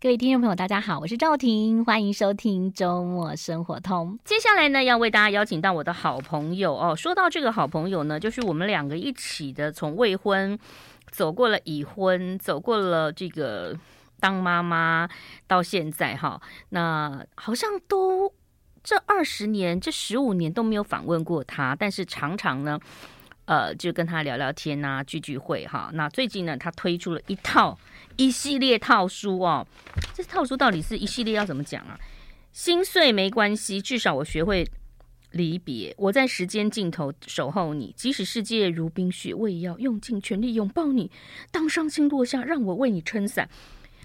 各位听众朋友，大家好，我是赵婷，欢迎收听周末生活通。接下来呢，要为大家邀请到我的好朋友哦。说到这个好朋友呢，就是我们两个一起的，从未婚走过了已婚，走过了这个当妈妈，到现在哈，那好像都这二十年、这十五年都没有访问过他，但是常常呢。呃，就跟他聊聊天啊，聚聚会哈。那最近呢，他推出了一套一系列套书哦。这套书到底是一系列要怎么讲啊？心碎没关系，至少我学会离别。我在时间尽头守候你，即使世界如冰雪，我也要用尽全力拥抱你。当伤心落下，让我为你撑伞。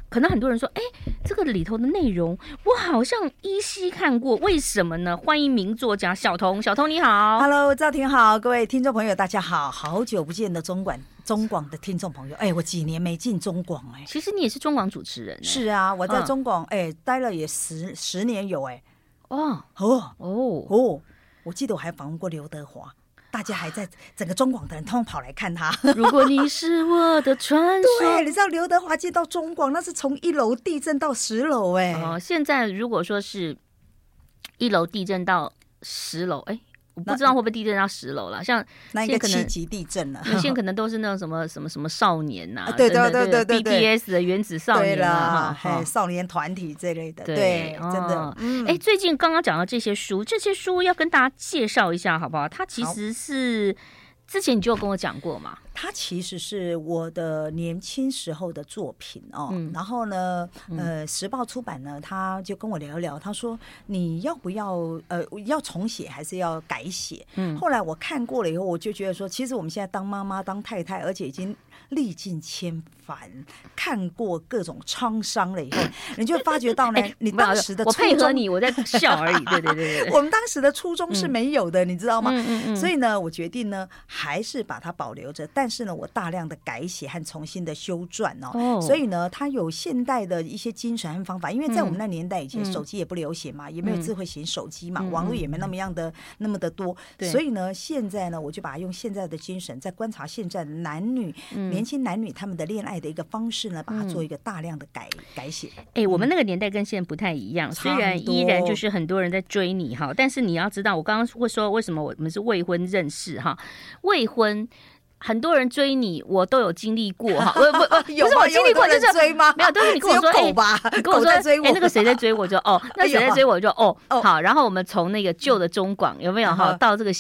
可能很多人说，哎，这个里头的内容我好像依稀看过，为什么呢？欢迎名作家小童，小童你好，Hello，赵婷好，各位听众朋友大家好，好久不见的中管中广的听众朋友，哎，我几年没进中广哎，其实你也是中广主持人，是啊，我在中广哎、嗯、待了也十十年有哎，哦哦哦哦，我记得我还访问过刘德华。大家还在 整个中广的人，通通跑来看他。如果你是我的传说，对，你知道刘德华接到中广，那是从一楼地震到十楼，哎。哦，现在如果说是一楼地震到十楼，哎。我不知道会不会地震到十楼了，像那个七级地震了，有些可能都是那种什么 什么什么少年呐、啊，对对对对对，BTS 的原子少年啦，哈，少年团体这类的，对，真的，哎，最近刚刚讲到这些书，这些书要跟大家介绍一下，好不好？它其实是。之前你就有跟我讲过嘛，他其实是我的年轻时候的作品哦。嗯、然后呢，呃，时报出版呢，他就跟我聊一聊，他说你要不要呃要重写还是要改写？嗯，后来我看过了以后，我就觉得说，其实我们现在当妈妈当太太，而且已经历尽千帆，看过各种沧桑了以后，你就发觉到呢，你当时的我配合你，我在笑而已。对对对对，我们当时的初衷是没有的，你知道吗？嗯嗯嗯。所以呢，我决定呢。还是把它保留着，但是呢，我大量的改写和重新的修撰哦，所以呢，它有现代的一些精神和方法。因为在我们那年代以前，手机也不流行嘛，也没有智慧型手机嘛，网络也没那么样的那么的多，所以呢，现在呢，我就把它用现在的精神，在观察现在的男女年轻男女他们的恋爱的一个方式呢，把它做一个大量的改改写。哎，我们那个年代跟现在不太一样，虽然依然就是很多人在追你哈，但是你要知道，我刚刚会说为什么我们是未婚认识哈。未婚，很多人追你，我都有经历过哈。我 我不，有是我经历过，就是追吗？没有，都是你跟我说，哎，你跟我说，哎，那个谁在追我，就哦，那谁在追我，就哦，好。然后我们从那个旧的中广有没有哈，到这个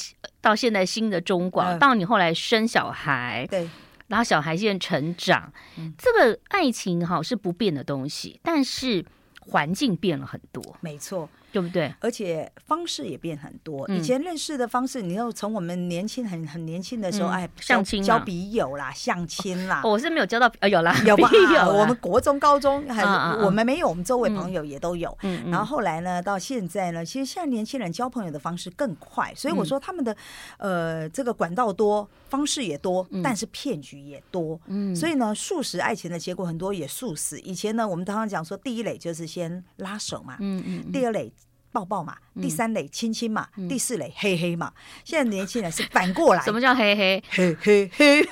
到现在新的中广，到你后来生小孩，对，然后小孩现在成长，这个爱情哈是不变的东西，但是环境变了很多，没错。对不对？而且方式也变很多。以前认识的方式，你要从我们年轻很很年轻的时候，哎，相亲、交笔友啦，相亲啦。我是没有交到，呃，有啦，有吧？我们国中、高中还我们没有，我们周围朋友也都有。然后后来呢，到现在呢，其实现在年轻人交朋友的方式更快，所以我说他们的呃这个管道多，方式也多，但是骗局也多。嗯所以呢，速食爱情的结果很多也速死。以前呢，我们常常讲说，第一垒就是先拉手嘛，嗯嗯，第二垒。抱抱嘛，第三类亲亲嘛，嗯、第四类嘿嘿嘛。现在年轻人是反过来，什么叫嘿嘿？嘿嘿嘿，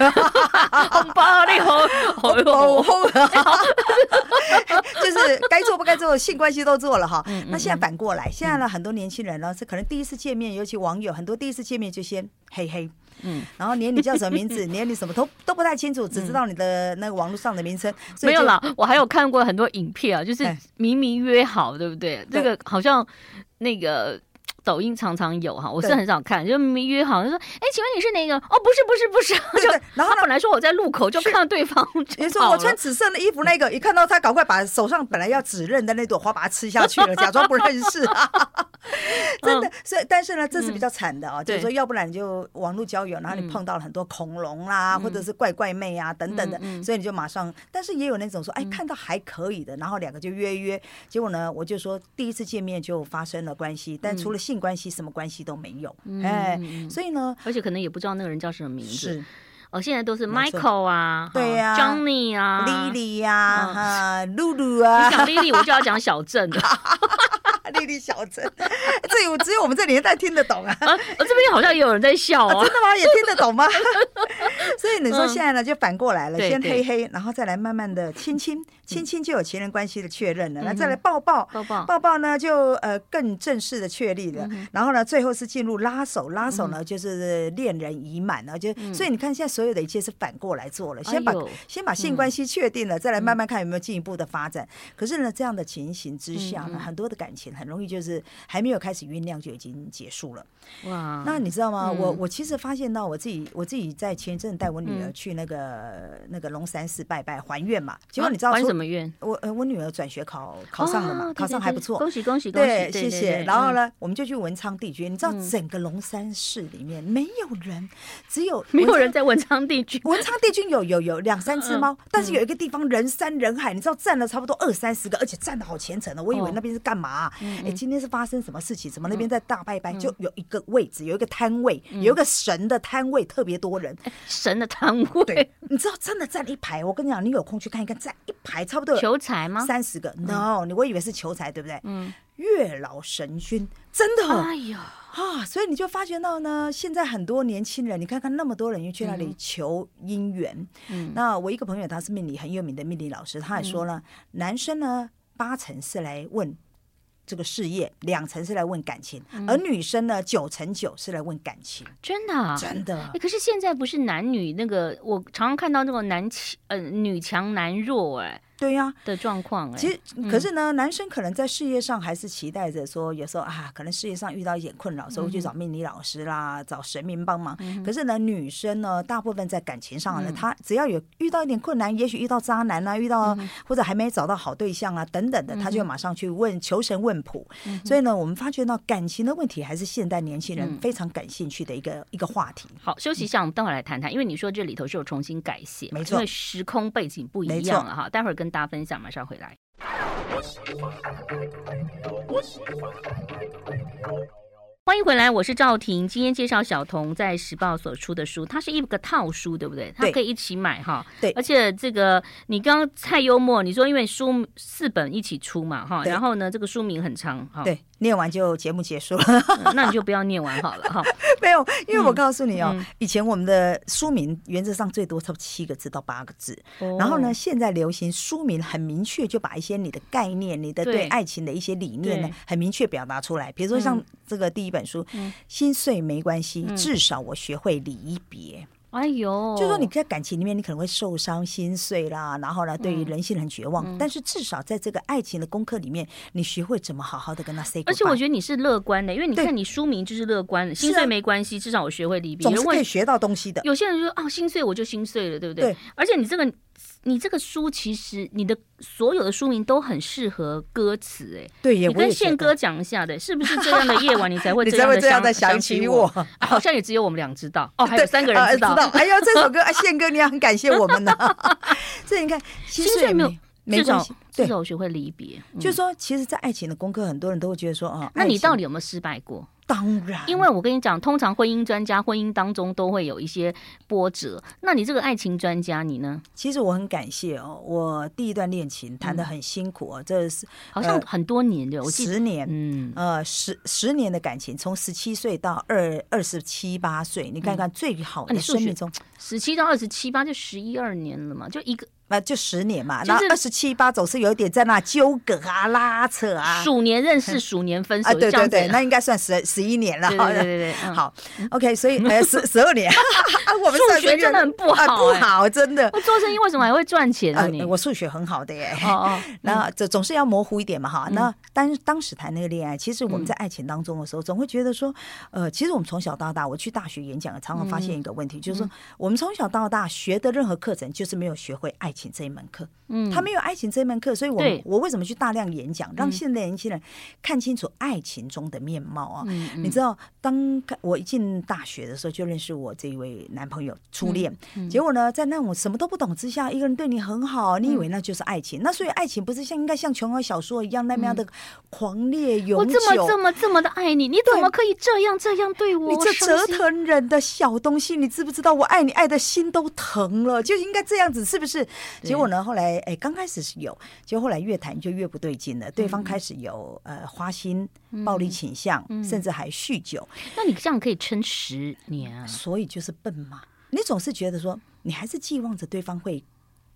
红包你 好，红包红，就是该做不该做的性关系都做了哈。嗯、那现在反过来，现在呢，很多年轻人呢是可能第一次见面，尤其网友很多第一次见面就先黑黑。嗯，然后连你叫什么名字，连你什么都都不太清楚，只知道你的那个网络上的名称。没有啦，我还有看过很多影片啊，就是明明约好，对不对？这个好像那个。抖音常常有哈，我是很少看，就明明约好，就说，哎，请问你是哪个？哦，不是，不是，不是。就 然后他本来说我在路口就看到对方，你说我穿紫色的衣服那个，一看到他，赶快把手上本来要指认的那朵花把它吃下去了，假装不认识。真的，所以但是呢，这是比较惨的啊，就是说，要不然你就网络交友，然后你碰到了很多恐龙啦，或者是怪怪妹啊等等的，所以你就马上。但是也有那种说，哎，看到还可以的，然后两个就约约，结果呢，我就说第一次见面就发生了关系，但除了性关系什么关系都没有，哎，所以呢，而且可能也不知道那个人叫什么名字。哦，现在都是 Michael 啊，对呀，Johnny 啊，Lily 呀，哈，露露啊。你讲 Lily，我就要讲小镇 丽丽小镇，这有只有我们这年代听得懂啊。啊，这边好像也有人在笑哦、啊。真的吗？也听得懂吗？所以你说现在呢，就反过来了，先黑黑，然后再来慢慢的亲亲，亲亲就有情人关系的确认了，那再来抱抱，抱抱，抱抱呢就呃更正式的确立了，然后呢最后是进入拉手，拉手呢就是恋人已满了，就所以你看现在所有的一切是反过来做了，先把先把性关系确定了，再来慢慢看有没有进一步的发展。可是呢，这样的情形之下呢，很多的感情很容易就是还没有开始酝酿就已经结束了。哇，那你知道吗？我我其实发现到我自己，我自己在前一阵带我女儿去那个那个龙山寺拜拜还愿嘛，结果你知道还什么愿？我呃我女儿转学考考上了嘛，考上还不错，恭喜恭喜恭喜！对，谢谢。然后呢，我们就去文昌帝君，你知道整个龙山寺里面没有人，只有没有人在文昌帝君。文昌帝君有有有两三只猫，但是有一个地方人山人海，你知道站了差不多二三十个，而且站的好虔诚的，我以为那边是干嘛？哎，今天是发生什么事情？怎么那边在大拜拜？就有一个位置，有一个摊位，有一个神的摊位，特别多人。神的摊位，对，你知道真的站一排。我跟你讲，你有空去看一看，站一排差不多求财吗？三十个？No，你我以为是求财，对不对？嗯，月老神君，真的。哎呀啊，所以你就发觉到呢，现在很多年轻人，你看看那么多人又去那里求姻缘。嗯，那我一个朋友他是命理很有名的命理老师，他还说了，男生呢八成是来问。这个事业两成是来问感情，而女生呢九成九是来问感情，真的真的。可是现在不是男女那个，我常常看到那种男强呃女强男弱哎。对呀的状况，其实可是呢，男生可能在事业上还是期待着说，有时候啊，可能事业上遇到一点困扰，所以会去找命理老师啦，找神明帮忙。可是呢，女生呢，大部分在感情上呢，她只要有遇到一点困难，也许遇到渣男啊，遇到或者还没找到好对象啊等等的，她就马上去问求神问卜。所以呢，我们发觉到感情的问题还是现代年轻人非常感兴趣的一个一个话题。好，休息一下，我们待会儿来谈谈，因为你说这里头是有重新改写，没错，因为时空背景不一样了哈。待会儿跟。大家分享，马上回来。欢迎回来，我是赵婷。今天介绍小童在时报所出的书，它是一个套书，对不对？它可以一起买哈。对，而且这个你刚刚太幽默，你说因为书四本一起出嘛哈，然后呢这个书名很长哈。对。念完就节目结束了，嗯，那你就不要念完好了哈。没有，因为我告诉你哦，嗯、以前我们的书名原则上最多差不多七个字到八个字，哦、然后呢，现在流行书名很明确，就把一些你的概念、你的对。爱情的一些理念呢，很明确表达出来。比如说像这个第一本书，嗯、心碎没关系，至少我学会离别。哎呦，就说你在感情里面，你可能会受伤、心碎啦，然后呢，对于人性很绝望。嗯、但是至少在这个爱情的功课里面，你学会怎么好好的跟他 say。而且我觉得你是乐观的，因为你看你书名就是乐观，对心碎没关系，至少我学会离别，总是可以学到东西的。有些人就说啊，心碎我就心碎了，对不对？对。而且你这个。你这个书其实你的所有的书名都很适合歌词哎，对，你跟宪哥讲一下的，是不是这样的夜晚你才会 这样的想起我？好像也只有我们俩知道哦，还有三个人知道。哎呦，这首歌 啊，宪哥你要很感谢我们呢。所以你看，心碎没有，没关系，至少我学会离别。就是说，其实，在爱情的功课，很多人都会觉得说，哦，那你到底有没有失败过？当然，因为我跟你讲，通常婚姻专家婚姻当中都会有一些波折。那你这个爱情专家，你呢？其实我很感谢哦，我第一段恋情谈的很辛苦哦，这是好像很多年的，十年，嗯，呃，十十年的感情，从十七岁到二二十七八岁，你看看最好的生命中，十七到二十七八就十一二年了嘛，就一个。那就十年嘛，然后二十七八总是有一点在那纠葛啊、拉扯啊。鼠年认识，鼠年分手，对对对，那应该算十十一年了。对对对，好，OK，所以呃十 十二年。我们数学真的很不好，不好，真的。做生意为什么还会赚钱啊？你我数学很好的耶。哦哦，那这总是要模糊一点嘛哈。那当当时谈那个恋爱，其实我们在爱情当中的时候，总会觉得说，呃，其实我们从小到大，我去大学演讲，常常发现一个问题，就是说，我我们从小到大学的任何课程，就是没有学会爱情这一门课。嗯，他没有爱情这门课，所以我我为什么去大量演讲，让现在年轻人看清楚爱情中的面貌啊？你知道，当我一进大学的时候，就认识我这一位男朋友初恋，结果呢，在那种什么都不懂之下，一个人对你很好，你以为那就是爱情？那所以爱情不是像应该像琼瑶小说一样那么样的狂烈永久？我这么这么这么的爱你，你怎么可以这样这样对我？你这折腾人的小东西，你知不知道我爱你爱爱的心都疼了，就应该这样子，是不是？结果呢，后来哎，刚开始是有，就后来越谈就越不对劲了，对方开始有呃花心、暴力倾向，甚至还酗酒。那你这样可以撑十年啊？所以就是笨嘛，你总是觉得说，你还是寄望着对方会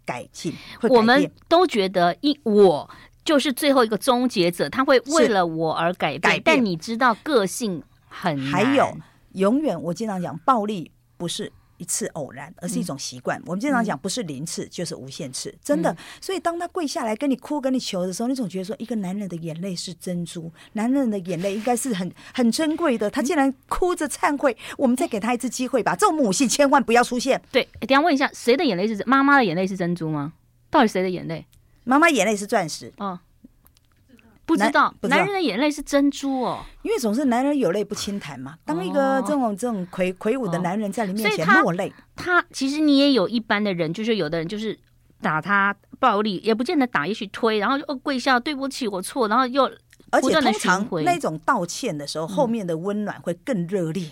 改进。我们都觉得一我。就是最后一个终结者，他会为了我而改变。改变，但你知道个性很。还有，永远我经常讲，暴力不是一次偶然，而是一种习惯。嗯、我们经常讲，不是零次就是无限次，真的。嗯、所以当他跪下来跟你哭、跟你求的时候，你总觉得说，一个男人的眼泪是珍珠，男人的眼泪应该是很很珍贵的。他竟然哭着忏悔，我们再给他一次机会吧。这种母性千万不要出现。对，等下问一下，谁的眼泪是妈妈的眼泪是珍珠吗？到底谁的眼泪？妈妈眼泪是钻石哦，不知道，男人的眼泪是珍珠哦，因为总是男人有泪不轻弹嘛。当一个这种这种魁魁梧的男人在你面前落泪，他其实你也有一般的人，就是有的人就是打他暴力，也不见得打，也许推，然后就跪下，对不起，我错，然后又而且通常那种道歉的时候，后面的温暖会更热烈。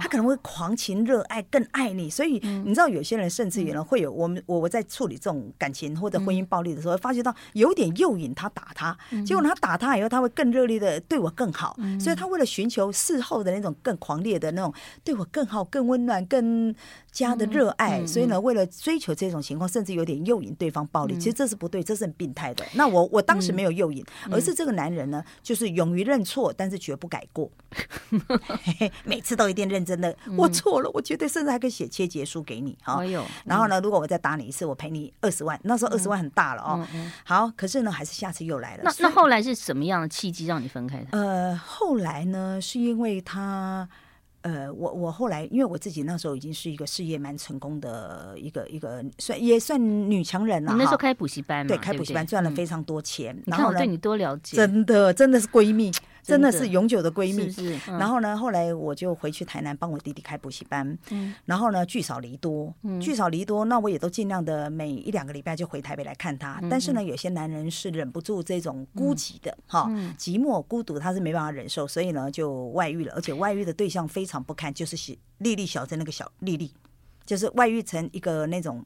他可能会狂情热爱，更爱你，所以你知道有些人甚至于呢会有我们我我在处理这种感情或者婚姻暴力的时候，发觉到有点诱引他打他，结果他打他以后，他会更热烈的对我更好，所以他为了寻求事后的那种更狂烈的那种对我更好、更温暖、更加的热爱，所以呢，为了追求这种情况，甚至有点诱引对方暴力，其实这是不对，这是很病态的。那我我当时没有诱引，而是这个男人呢，就是勇于认错，但是绝不改过，每次都一定。认真的，我错了，我绝对甚至还可以写切结书给你哈。然后呢，如果我再打你一次，我赔你二十万。那时候二十万很大了哦。好，可是呢，还是下次又来了。那那后来是什么样的契机让你分开的？呃，后来呢，是因为他，呃，我我后来因为我自己那时候已经是一个事业蛮成功的一个一个算也算女强人了。你那时候开补习班嘛？对，开补习班赚了非常多钱。然后对你多了解，真的真的是闺蜜。真的是永久的闺蜜，然后呢，后来我就回去台南帮我弟弟开补习班，然后呢，聚少离多，聚少离多，那我也都尽量的每一两个礼拜就回台北来看他。但是呢，有些男人是忍不住这种孤寂的哈，寂寞孤独，他是没办法忍受，所以呢就外遇了，而且外遇的对象非常不堪，就是丽丽小镇那个小丽丽，就是外遇成一个那种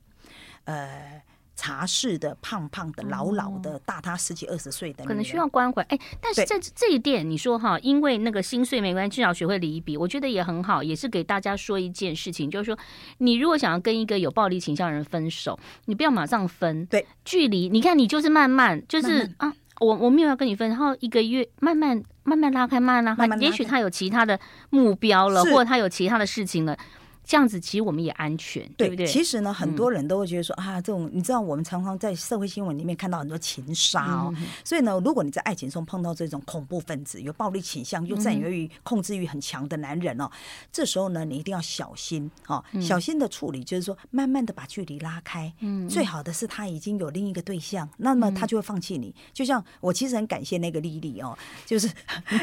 呃。茶室的胖胖的老老的大他十几二十岁的，可能需要关怀。哎，但是这这一点你说哈，因为那个心碎没关系，至少学会离别，我觉得也很好，也是给大家说一件事情，就是说你如果想要跟一个有暴力倾向的人分手，你不要马上分，对，距离，你看你就是慢慢，就是啊，我我没有要跟你分，然后一个月慢慢慢慢拉开，慢慢拉开，慢慢拉开，也许他有其他的目标了，或者他有其他的事情了。这样子其实我们也安全，对不对？其实呢，很多人都会觉得说啊，这种你知道，我们常常在社会新闻里面看到很多情杀哦。所以呢，如果你在爱情中碰到这种恐怖分子、有暴力倾向又占有欲、控制欲很强的男人哦，这时候呢，你一定要小心哦，小心的处理，就是说慢慢的把距离拉开。嗯，最好的是他已经有另一个对象，那么他就会放弃你。就像我其实很感谢那个丽丽哦，就是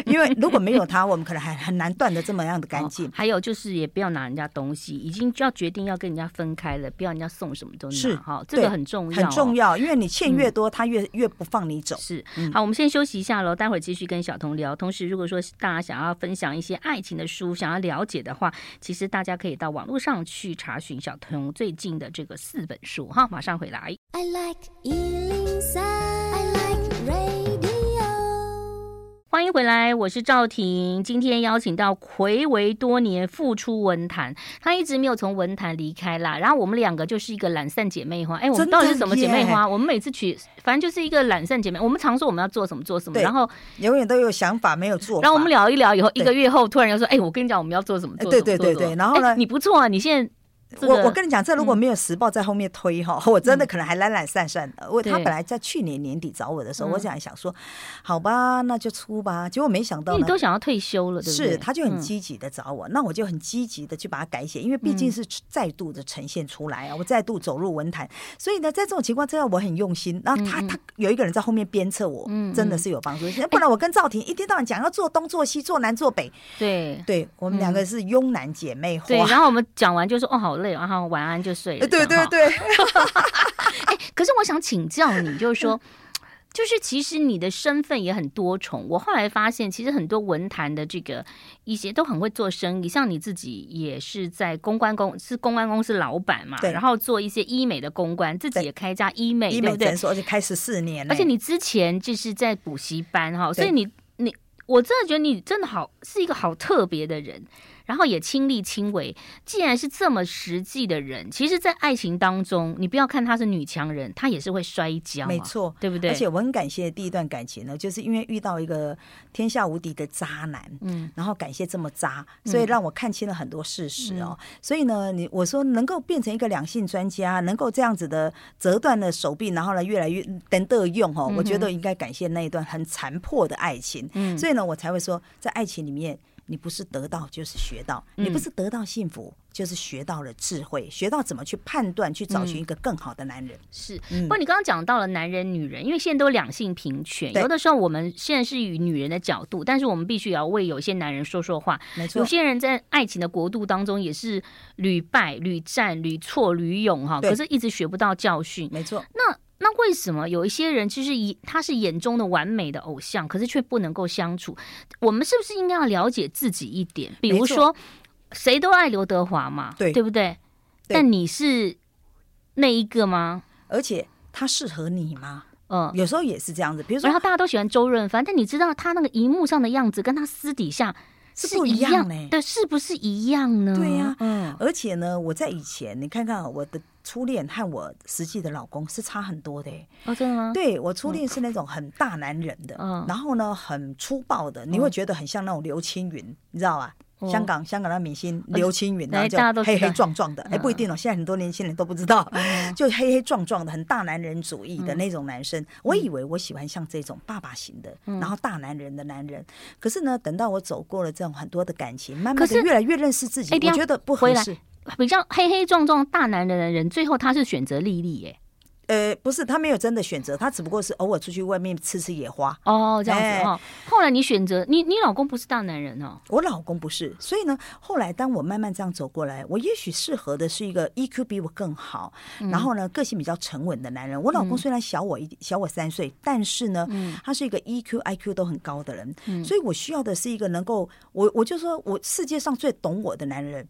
因为如果没有他，我们可能还很难断的这么样的干净。还有就是也不要拿人家东西。已经就要决定要跟人家分开了，不要人家送什么都拿哈，这个很重要，很重要，因为你欠越多，他越越不放你走。是，好，我们先休息一下喽，待会儿继续跟小童聊。同时，如果说大家想要分享一些爱情的书，想要了解的话，其实大家可以到网络上去查询小童最近的这个四本书哈。马上回来。I like 欢迎回来，我是赵婷。今天邀请到魁违多年复出文坛，她一直没有从文坛离开啦。然后我们两个就是一个懒散姐妹花。哎，我们到底是什么姐妹花？我们每次取，反正就是一个懒散姐妹。我们常说我们要做什么做什么，然后永远都有想法没有做。然后我们聊一聊以后，一个月后突然又说：“哎，我跟你讲，我们要做什么做什么。”对对对对。然后呢？你不错啊，你现在。我我跟你讲，这如果没有时报在后面推哈，我真的可能还懒懒散散的。我他本来在去年年底找我的时候，我想想说，好吧，那就出吧。结果没想到，你都想要退休了，对不对？是，他就很积极的找我，那我就很积极的去把它改写，因为毕竟是再度的呈现出来啊，我再度走入文坛，所以呢，在这种情况之下，我很用心。然后他他有一个人在后面鞭策我，真的是有帮助。不然我跟赵婷一天到晚讲要做东做西，做南做北。对，对我们两个是慵懒姐妹花。对，然后我们讲完就说哦，好累，然后晚安。就睡了，对对对。哎，可是我想请教你，就是说，就是其实你的身份也很多重。我后来发现，其实很多文坛的这个一些都很会做生意，像你自己也是在公关公是公关公司老板嘛，然后做一些医美的公关，自己也开一家医美，对不对？而且开十四年，而且你之前就是在补习班哈，所以你你我真的觉得你真的好是一个好特别的人。然后也亲力亲为。既然是这么实际的人，其实，在爱情当中，你不要看她是女强人，她也是会摔跤，没错，对不对？而且我很感谢第一段感情呢，就是因为遇到一个天下无敌的渣男，嗯，然后感谢这么渣，所以让我看清了很多事实哦。嗯、所以呢，你我说能够变成一个两性专家，能够这样子的折断了手臂，然后呢，越来越能得用哦，我觉得应该感谢那一段很残破的爱情。嗯，所以呢，我才会说，在爱情里面。你不是得到就是学到，你不是得到幸福，嗯、就是学到了智慧，学到怎么去判断，去找寻一个更好的男人。嗯、是，不过你刚刚讲到了男人、女人，因为现在都两性平权，有的时候我们现在是以女人的角度，但是我们必须要为有些男人说说话。没错，有些人在爱情的国度当中也是屡败屡战屡挫屡勇哈，可是一直学不到教训。没错，那。那为什么有一些人其实以他是眼中的完美的偶像，可是却不能够相处？我们是不是应该要了解自己一点？比如说，谁都爱刘德华嘛，对对不对？但你是那一个吗？而且他适合你吗？嗯，有时候也是这样子。比如说，然后大家都喜欢周润发，但你知道他那个荧幕上的样子跟他私底下是不一样的，对，是不是一样呢？对呀，嗯。而且呢，我在以前，你看看我的。初恋和我实际的老公是差很多的，哦，真的吗？对，我初恋是那种很大男人的，嗯，然后呢，很粗暴的，你会觉得很像那种刘青云，你知道吧？香港香港的明星刘青云，然后就黑黑壮壮的，哎，不一定哦，现在很多年轻人都不知道，就黑黑壮壮的，很大男人主义的那种男生。我以为我喜欢像这种爸爸型的，然后大男人的男人。可是呢，等到我走过了这种很多的感情，慢慢的越来越认识自己，我觉得不合适。比较黑黑壮壮大男人的人，最后他是选择丽丽耶？呃，不是，他没有真的选择，他只不过是偶尔出去外面吃吃野花哦，这样子哈。后来你选择你，你老公不是大男人哦，我老公不是，所以呢，后来当我慢慢这样走过来，我也许适合的是一个 EQ 比我更好，然后呢，个性比较沉稳的男人。我老公虽然小我一点，小我三岁，但是呢，他是一个 EQ、IQ 都很高的人，所以我需要的是一个能够，我我就说我世界上最懂我的男人。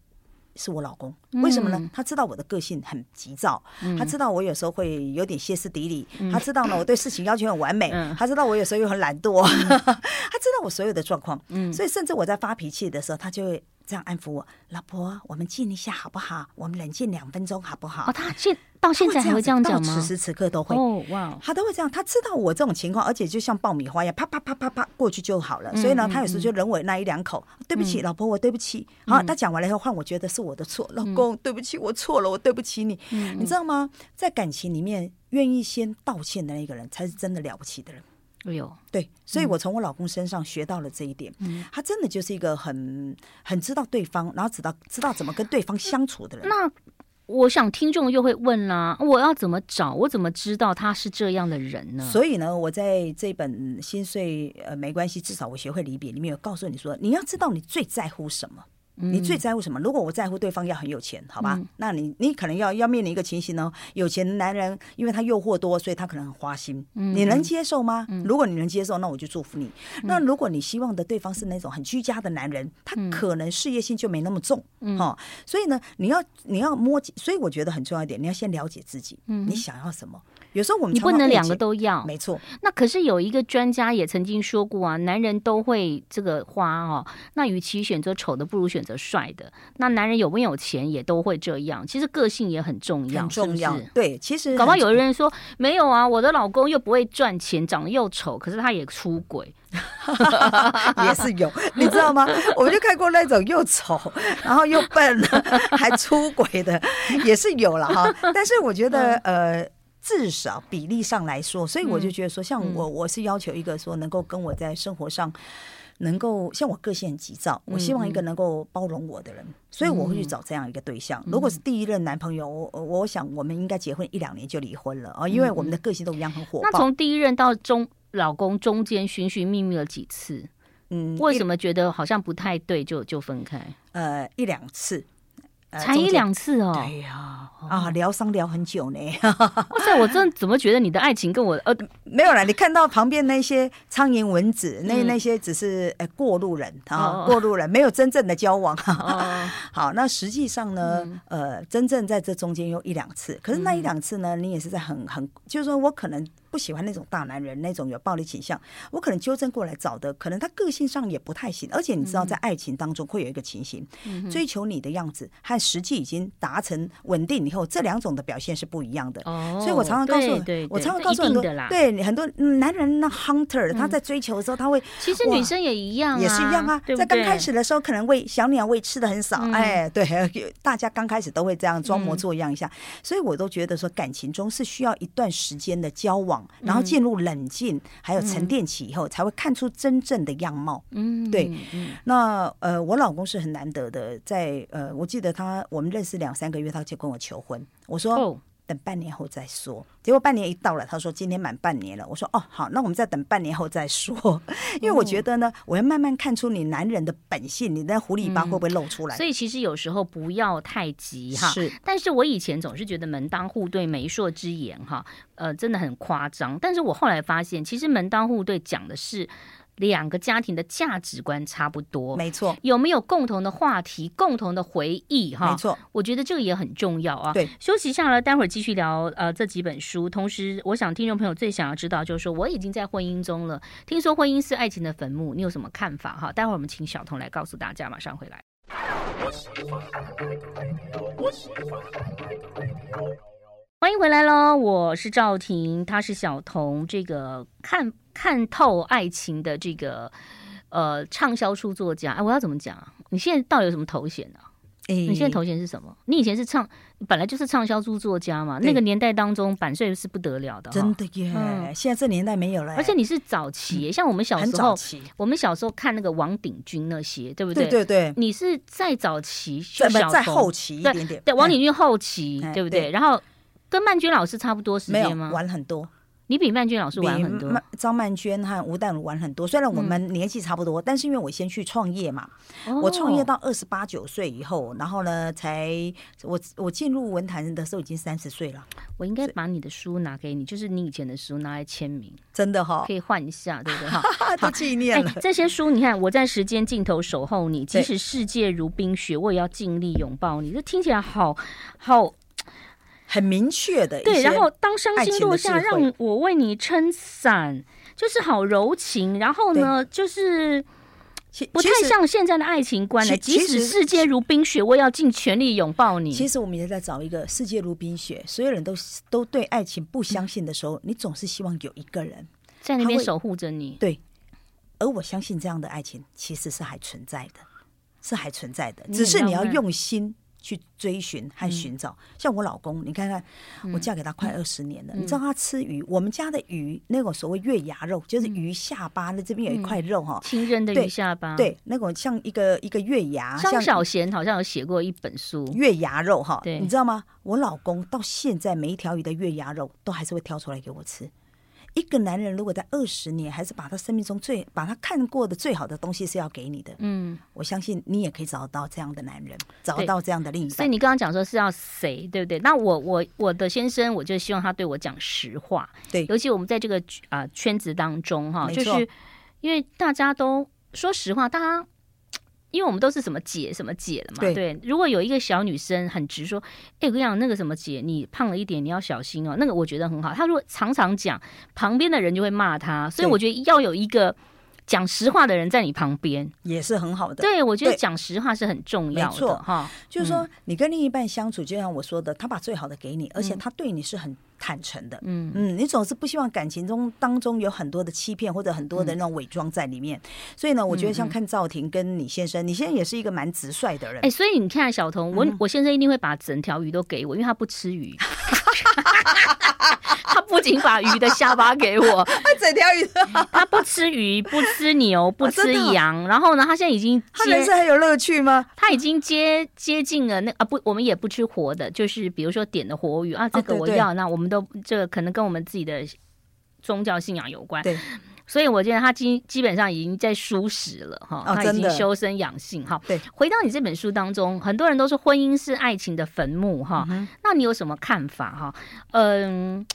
是我老公，为什么呢？他知道我的个性很急躁，他知道我有时候会有点歇斯底里，他知道呢 我对事情要求很完美，他知道我有时候又很懒惰，他知道我所有的状况，所以甚至我在发脾气的时候，他就会这样安抚我：“老婆，我们静一下好不好？我们冷静两分钟好不好？”哦，他现到现在还会这样讲吗？此时此刻都会哦，哇，他都会这样。他知道我这种情况，而且就像爆米花一样，啪啪啪啪啪过去就好了。所以呢，他有时候就忍我那一两口，对不起，老婆，我对不起。好，他讲完了以后，换我觉得是我的错，老公，对不起，我错了，我对不起你。你知道吗？在感情里面，愿意先道歉的那个人，才是真的了不起的人。哎呦，对，所以我从我老公身上学到了这一点。他真的就是一个很很知道对方，然后知道知道怎么跟对方相处的人。那。我想听众又会问啦，我要怎么找？我怎么知道他是这样的人呢？所以呢，我在这本《心碎呃没关系，至少我学会离别》里面有告诉你说，你要知道你最在乎什么。你最在乎什么？如果我在乎对方要很有钱，好吧？嗯、那你你可能要要面临一个情形呢？有钱的男人，因为他诱惑多，所以他可能很花心。嗯、你能接受吗？嗯、如果你能接受，那我就祝福你。嗯、那如果你希望的对方是那种很居家的男人，他可能事业心就没那么重。嗯、哦，所以呢，你要你要摸，所以我觉得很重要一点，你要先了解自己，嗯、你想要什么。有时候我们你不能两个都要，没错。那可是有一个专家也曾经说过啊，男人都会这个花哦。那与其选择丑的，不如选择帅的。那男人有没有钱也都会这样。其实个性也很重要，很重要。是是？对，其实搞不好有的人说没有啊，我的老公又不会赚钱，长得又丑，可是他也出轨，也是有，你知道吗？我就看过那种又丑，然后又笨，还出轨的，也是有了哈。但是我觉得呃。至少比例上来说，所以我就觉得说，像我，我是要求一个说能够跟我在生活上能够像我个性很急躁，我希望一个能够包容我的人，所以我会去找这样一个对象。如果是第一任男朋友，我我想我们应该结婚一两年就离婚了啊，因为我们的个性都一样很火爆。那从第一任到中老公中间寻寻觅觅了几次，嗯，为什么觉得好像不太对就就分开？呃，一两次。才一两次哦。对呀、啊，啊，疗伤疗很久呢。哇塞，我真的怎么觉得你的爱情跟我呃 没有啦，你看到旁边那些苍蝇蚊子，那那些只是呃过路人啊，过路人没有真正的交往。好，那实际上呢，呃，真正在这中间有一两次，可是那一两次呢，你也是在很很，就是说我可能。不喜欢那种大男人，那种有暴力倾向，我可能纠正过来找的，可能他个性上也不太行。而且你知道，在爱情当中会有一个情形，嗯、追求你的样子和实际已经达成稳定以后，这两种的表现是不一样的。哦，所以我常常告诉，对对对我常常告诉很多，对很多男人那 hunter，他在追求的时候，他会其实女生也一样、啊，也是一样啊。对对在刚开始的时候，可能喂小鸟喂吃的很少，嗯、哎，对，大家刚开始都会这样装模作样一下。嗯、所以我都觉得说，感情中是需要一段时间的交往，然后进入。冷静，还有沉淀期以后，才会看出真正的样貌。嗯，对。那呃，我老公是很难得的，在呃，我记得他我们认识两三个月，他就跟我求婚。我说。哦等半年后再说。结果半年一到了，他说今天满半年了。我说哦，好，那我们再等半年后再说。因为我觉得呢，我要慢慢看出你男人的本性，你的狐狸尾巴会不会露出来？所以其实有时候不要太急哈。是，但是我以前总是觉得门当户对、媒妁之言哈，呃，真的很夸张。但是我后来发现，其实门当户对讲的是。两个家庭的价值观差不多，没错。有没有共同的话题、共同的回忆？哈，没错。我觉得这个也很重要啊。对，休息一下了，待会儿继续聊呃这几本书。同时，我想听众朋友最想要知道就是说，我已经在婚姻中了，听说婚姻是爱情的坟墓，你有什么看法？哈，待会儿我们请小童来告诉大家。马上回来。欢迎回来喽！我是赵婷，他是小童。这个看看透爱情的这个呃畅销书作家，哎，我要怎么讲啊？你现在到底有什么头衔呢？哎，你现在头衔是什么？你以前是畅，本来就是畅销书作家嘛。那个年代当中，版税是不得了的，真的耶！嗯、现在这年代没有了。而且你是早期，嗯、像我们小时候，我们小时候看那个王鼎钧那些，对不对？对对对。你是再早期，再再后期一点点。对，对王鼎钧后期，对不对？对然后。跟曼娟老师差不多时间吗？晚很多。你比曼娟老师晚很多。张曼娟和吴淡如晚很多，虽然我们年纪差不多，嗯、但是因为我先去创业嘛，哦、我创业到二十八九岁以后，然后呢，才我我进入文坛的时候已经三十岁了。我应该把你的书拿给你，就是你以前的书拿来签名，真的哈、哦，可以换一下，对不对？哈，都纪念了、欸。这些书你看，我在时间尽头守候你，即使世界如冰雪，我也要尽力拥抱你。这听起来好好。很明确的，对。然后当伤心落下，让我为你撑伞，就是好柔情。然后呢，就是不太像现在的爱情观了。即使世界如冰雪，我也要尽全力拥抱你。其实我们也在找一个世界如冰雪，所有人都都对爱情不相信的时候，你总是希望有一个人在那边守护着你。对，而我相信这样的爱情其实是还存在的，是还存在的，只是你要用心。去追寻和寻找，嗯、像我老公，你看看，我嫁给他快二十年了。嗯、你知道他吃鱼，我们家的鱼那种所谓月牙肉，就是鱼下巴，那这边有一块肉哈，情人的鱼下巴，对，那种像一个一个月牙。张小娴好像有写过一本书，月牙肉哈，对，你知道吗？我老公到现在每一条鱼的月牙肉都还是会挑出来给我吃。一个男人如果在二十年，还是把他生命中最把他看过的最好的东西是要给你的，嗯，我相信你也可以找到这样的男人，找到这样的另一半。所以你刚刚讲说是要谁，对不对？那我我我的先生，我就希望他对我讲实话，对，尤其我们在这个啊、呃、圈子当中哈，就是因为大家都说实话，大家。因为我们都是什么姐什么姐的嘛，对，对。如果有一个小女生很直说，哎，我跟你讲，那个什么姐，你胖了一点，你要小心哦。那个我觉得很好。她如果常常讲，旁边的人就会骂她，所以我觉得要有一个讲实话的人在你旁边也是很好的。对，我觉得讲实话是很重要的哈。就是说，你跟另一半相处，就像我说的，他把最好的给你，而且他对你是很。坦诚的，嗯。嗯，你总是不希望感情中当中有很多的欺骗或者很多的那种伪装在里面，嗯、所以呢，我觉得像看赵婷跟你先生，嗯、你现在也是一个蛮直率的人，哎、欸，所以你看小童，我、嗯、我先生一定会把整条鱼都给我，因为他不吃鱼。他不仅把鱼的下巴给我，他整条鱼，他不吃鱼，不吃牛，不吃羊。然后呢，他现在已经，他人生还有乐趣吗？他已经接接近了那啊不，我们也不吃活的，就是比如说点的活鱼。啊，这个我要，那我们都这个可能跟我们自己的宗教信仰有关。对。所以我觉得他基基本上已经在舒适了哈，他已经修身养性哈。对，回到你这本书当中，很多人都说婚姻是爱情的坟墓哈，那你有什么看法哈？嗯。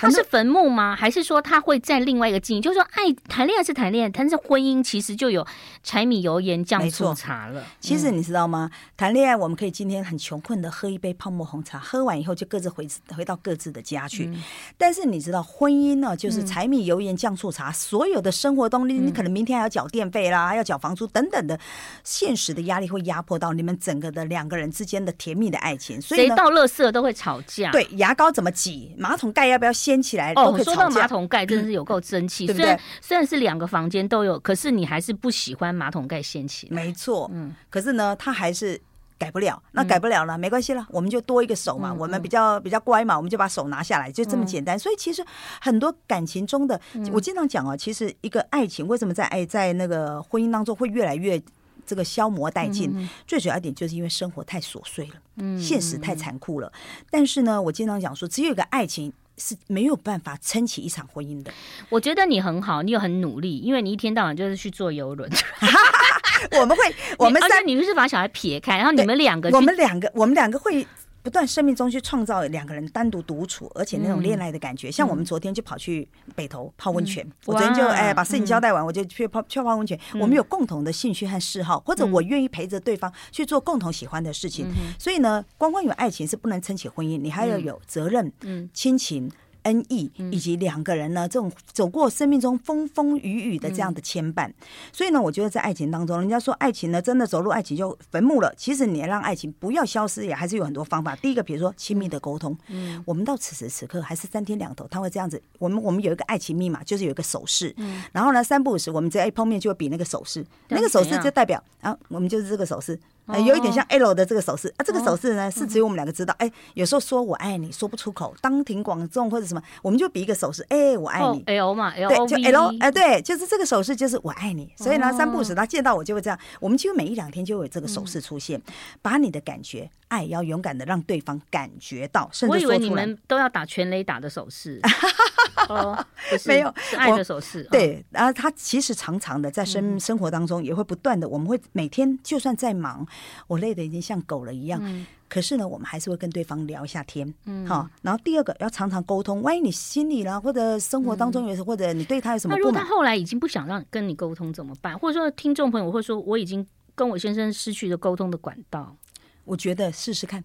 它是坟墓吗？还是说他会在另外一个境？就是说，爱谈恋爱是谈恋爱，但是婚姻其实就有柴米油盐酱醋茶了。其实你知道吗？谈恋爱我们可以今天很穷困的喝一杯泡沫红茶，喝完以后就各自回回到各自的家去。嗯、但是你知道，婚姻呢，就是柴米油盐酱醋茶，嗯、所有的生活东西，你可能明天还要缴电费啦，还要缴房租等等的，现实的压力会压迫到你们整个的两个人之间的甜蜜的爱情。所以谁倒垃圾都会吵架。对，牙膏怎么挤，马桶盖要不要掀？掀起来哦，说到马桶盖，真的是有够争气，对不对？虽然是两个房间都有，可是你还是不喜欢马桶盖掀起来。没错，嗯，可是呢，他还是改不了。那改不了了，没关系了，我们就多一个手嘛。我们比较比较乖嘛，我们就把手拿下来，就这么简单。所以其实很多感情中的，我经常讲哦，其实一个爱情为什么在爱在那个婚姻当中会越来越这个消磨殆尽？最主要一点就是因为生活太琐碎了，嗯，现实太残酷了。但是呢，我经常讲说，只有一个爱情。是没有办法撑起一场婚姻的。我觉得你很好，你有很努力，因为你一天到晚就是去坐游轮。我们会，我们三，你就是把小孩撇开，然后你们两个，我们两个，我们两个会。不断生命中去创造两个人单独独处，而且那种恋爱的感觉，像我们昨天就跑去北头泡温泉。我昨天就哎把事情交代完，我就去泡去泡温泉。我们有共同的兴趣和嗜好，或者我愿意陪着对方去做共同喜欢的事情。所以呢，光光有爱情是不能撑起婚姻，你还要有责任、亲情。恩义以及两个人呢，这种走过生命中风风雨雨的这样的牵绊，所以呢，我觉得在爱情当中，人家说爱情呢，真的走入爱情就坟墓了。其实你让爱情不要消失，也还是有很多方法。第一个，比如说亲密的沟通，嗯，我们到此时此刻还是三天两头，他会这样子。我们我们有一个爱情密码，就是有一个手势，嗯，然后呢，三不五时，我们只要一碰面就会比那个手势，那个手势就代表啊，我们就是这个手势。有一点像 L 的这个手势啊，这个手势呢是只有我们两个知道。哎，有时候说我爱你说不出口，当庭广众或者什么，我们就比一个手势，哎，我爱你。L 嘛，L 对，就 L，哎，对，就是这个手势，就是我爱你。所以呢，三不时他见到我就会这样，我们几乎每一两天就会有这个手势出现，把你的感觉、爱要勇敢的让对方感觉到，甚至说出来。我以为你们都要打全垒打的手势。哦，没有，是爱的手势。对，然后他其实常常的在生生活当中也会不断的，我们会每天就算再忙，我累得已经像狗了一样，可是呢，我们还是会跟对方聊一下天，嗯，好。然后第二个要常常沟通，万一你心里啦，或者生活当中有，或者你对他有什么不满，那如果他后来已经不想让跟你沟通怎么办？或者说听众朋友会说，我已经跟我先生失去了沟通的管道，我觉得试试看。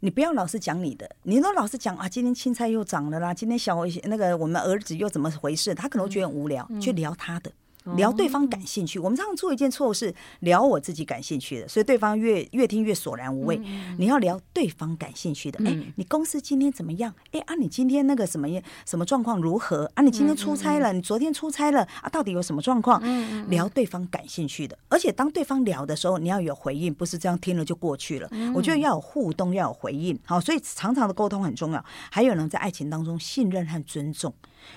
你不要老是讲你的，你都老是讲啊，今天青菜又涨了啦，今天小那个我们儿子又怎么回事？他可能觉得很无聊，去聊他的。聊对方感兴趣，我们常常做一件错误是聊我自己感兴趣的，所以对方越越听越索然无味。你要聊对方感兴趣的，哎，你公司今天怎么样？哎啊，你今天那个什么什么状况如何？啊，你今天出差了，你昨天出差了啊，到底有什么状况？聊对方感兴趣的，而且当对方聊的时候，你要有回应，不是这样听了就过去了。我觉得要有互动，要有回应。好，所以常常的沟通很重要。还有呢，在爱情当中，信任和尊重。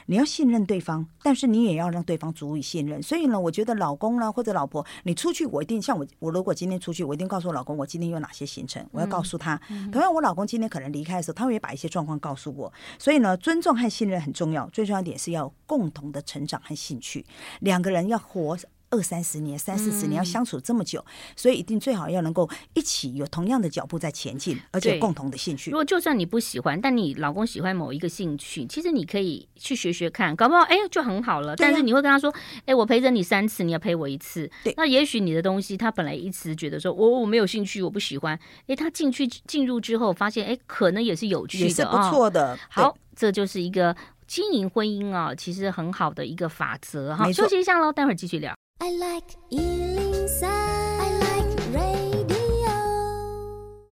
你要信任对方，但是你也要让对方足以信任。所以呢，我觉得老公呢，或者老婆，你出去，我一定像我，我如果今天出去，我一定告诉我老公，我今天有哪些行程，我要告诉他。同样，我老公今天可能离开的时候，他会把一些状况告诉我。所以呢，尊重和信任很重要。最重要一点是要共同的成长和兴趣，两个人要活。二三十年、三四十年要相处这么久，嗯、所以一定最好要能够一起有同样的脚步在前进，而且有共同的兴趣。如果就算你不喜欢，但你老公喜欢某一个兴趣，其实你可以去学学看，搞不好哎就很好了。但是你会跟他说，哎，我陪着你三次，你要陪我一次。对，那也许你的东西他本来一直觉得说我我没有兴趣，我不喜欢。哎，他进去进入之后，发现哎可能也是有趣的，也是不错的。哦、好，这就是一个经营婚姻啊，其实很好的一个法则哈。休息一下喽，待会儿继续聊。I like 103, I like radio。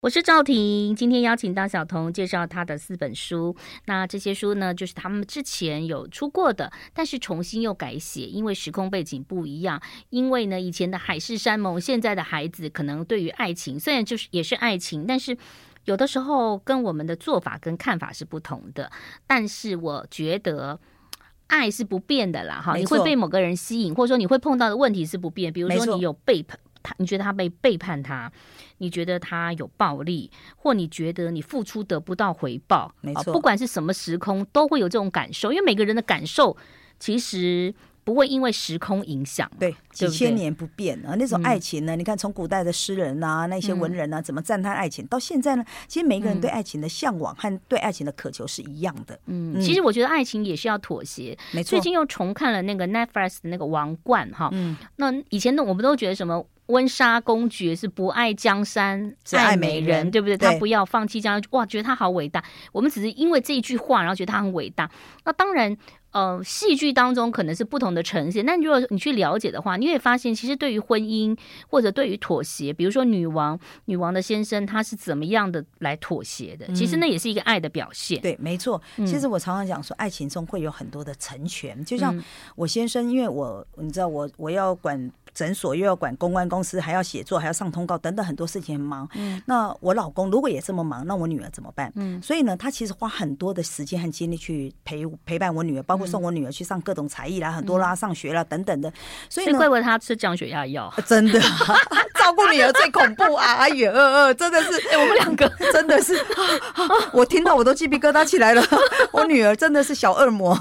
我是赵婷，今天邀请到小童介绍他的四本书。那这些书呢，就是他们之前有出过的，但是重新又改写，因为时空背景不一样。因为呢，以前的海誓山盟，现在的孩子可能对于爱情，虽然就是也是爱情，但是有的时候跟我们的做法跟看法是不同的。但是我觉得。爱是不变的啦，哈，你会被某个人吸引，或者说你会碰到的问题是不变。比如说你有背叛他，你觉得他被背叛他，你觉得他有暴力，或你觉得你付出得不到回报，没错，不管是什么时空都会有这种感受，因为每个人的感受其实不会因为时空影响，对，几千年不变啊。那种爱情呢，嗯、你看从古代的诗人啊，那些文人啊，怎么赞叹爱情，嗯、到现在呢，其实每个人对爱情的向往和对爱情的渴求是一样的。嗯，其实我觉得爱情也是要妥协。没错，最近又重看了那个 Netflix 的那个《王冠》哈，嗯，那以前呢，我们都觉得什么温莎公爵是不爱江山只爱美人，对不对？他不要放弃江山，哇，觉得他好伟大。我们只是因为这一句话，然后觉得他很伟大。那当然。呃，戏剧当中可能是不同的呈现，但如果你去了解的话，你会发现，其实对于婚姻或者对于妥协，比如说女王，女王的先生他是怎么样的来妥协的，其实那也是一个爱的表现。对，没错。其实我常常讲说，爱情中会有很多的成全，就像我先生，因为我你知道，我我要管。诊所又要管公关公司，还要写作，还要上通告，等等很多事情很忙。嗯，那我老公如果也这么忙，那我女儿怎么办？嗯，所以呢，他其实花很多的时间和精力去陪陪伴我女儿，包括送我女儿去上各种才艺啦，很多啦，上学啦等等的。所以呢，怪不得他吃降血压药，真的 照顾女儿最恐怖啊！哎呀，真的是，哎，我们两个真的是，我听到我都鸡皮疙瘩起来了。我女儿真的是小恶魔。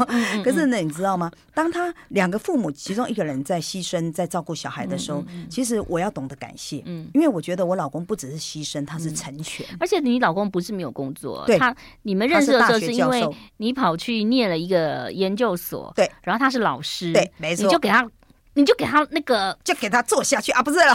可是呢，你知道吗？当他两个父母其中一个人在牺牲，在照顾。小孩的时候，其实我要懂得感谢，嗯，因为我觉得我老公不只是牺牲，他是成全。而且你老公不是没有工作，他你们认识的时候是因为你跑去念了一个研究所，对，然后他是老师，对，没错，你就给他，你就给他那个，就给他做下去啊，不是了，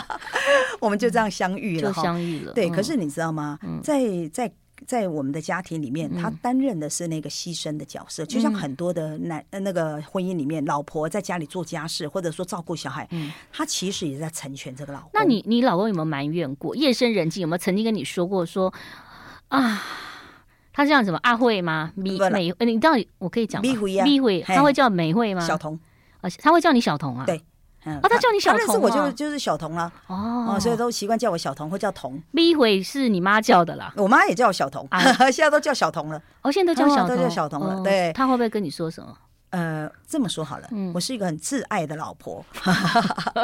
我们就这样相遇了，就相遇了。对，可是你知道吗？在在。在我们的家庭里面，他担任的是那个牺牲的角色，嗯、就像很多的男那个婚姻里面，老婆在家里做家事，或者说照顾小孩，嗯，他其实也在成全这个老公。那你你老公有没有埋怨过？夜深人静有没有曾经跟你说过说啊，他这样什么阿慧吗？美美，你到底我可以讲吗？美慧啊，美慧，他会叫美慧吗？小童，啊他会叫你小童啊？对。哦，他叫你小童，我就就是小童了哦，所以都习惯叫我小童或叫童。第一回是你妈叫的啦，我妈也叫我小童，现在都叫小童了。哦，现在都叫小童，都叫小童了。对，他会不会跟你说什么？呃，这么说好了，我是一个很挚爱的老婆。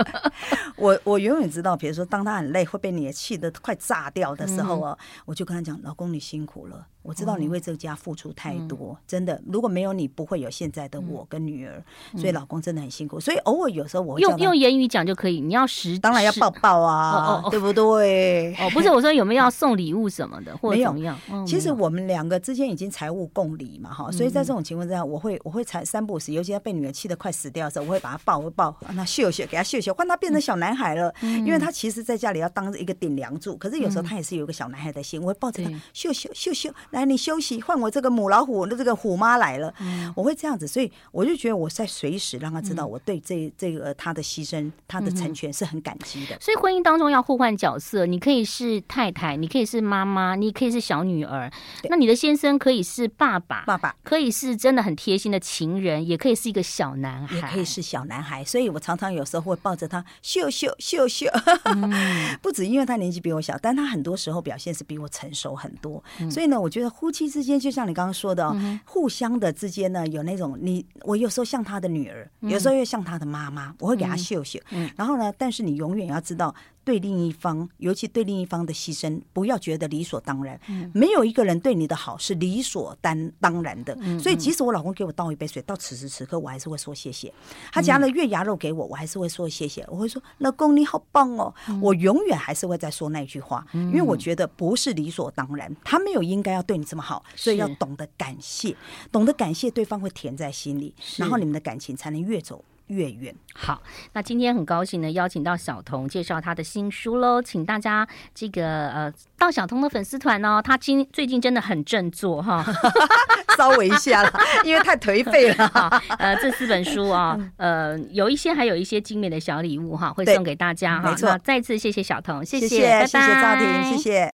我我永远知道，比如说，当他很累，会被你气得快炸掉的时候啊，我就跟他讲：“老公，你辛苦了。”我知道你为这个家付出太多，真的，如果没有你，不会有现在的我跟女儿。所以老公真的很辛苦。所以偶尔有时候我用用言语讲就可以，你要实当然要抱抱啊，对不对？哦，不是，我说有没有要送礼物什么的，或者怎么样？其实我们两个之间已经财务共理嘛，哈，所以在这种情况之下，我会我会才三不五时，尤其他被女儿气得快死掉的时候，我会把他抱一抱，让他秀秀，给他秀秀，换他变成小男孩了。因为他其实在家里要当一个顶梁柱，可是有时候他也是有一个小男孩的心，我会抱着他秀秀秀秀，来你休息。换我这个母老虎我的这个虎妈来了，嗯、我会这样子，所以我就觉得我在随时让他知道我对这这个他的牺牲、他的成全是很感激的。所以婚姻当中要互换角色，你可以是太太，你可以是妈妈，你可以是小女儿，那你的先生可以是爸爸，爸爸可以是真的很贴心的情人，也可以是一个小男孩，也可以是小男孩。所以我常常有时候会抱着他秀秀秀秀，嗯、不止因为他年纪比我小，但他很多时候表现是比我成熟很多。嗯、所以呢，我觉得夫妻之间。就像你刚刚说的哦，嗯、互相的之间呢，有那种你我有时候像他的女儿，嗯、有时候又像他的妈妈，我会给他秀秀。嗯、然后呢，但是你永远要知道。对另一方，尤其对另一方的牺牲，不要觉得理所当然。嗯、没有一个人对你的好是理所当当然的。嗯、所以，即使我老公给我倒一杯水，到此时此刻，我还是会说谢谢。他夹了月牙肉给我，我还是会说谢谢。我会说：“老公你好棒哦！”嗯、我永远还是会再说那句话，嗯、因为我觉得不是理所当然。他没有应该要对你这么好，所以要懂得感谢，懂得感谢对方会甜在心里，然后你们的感情才能越走越远。好，那今天很高兴呢，邀请到小童介绍他的新书喽，请大家这个呃到小童的粉丝团哦，他今最近真的很振作哈，稍微一下了，因为太颓废了。呃，这四本书啊，呃，有一些还有一些精美的小礼物哈，会送给大家哈。没错，再次谢谢小童，谢谢，谢谢赵婷，谢谢。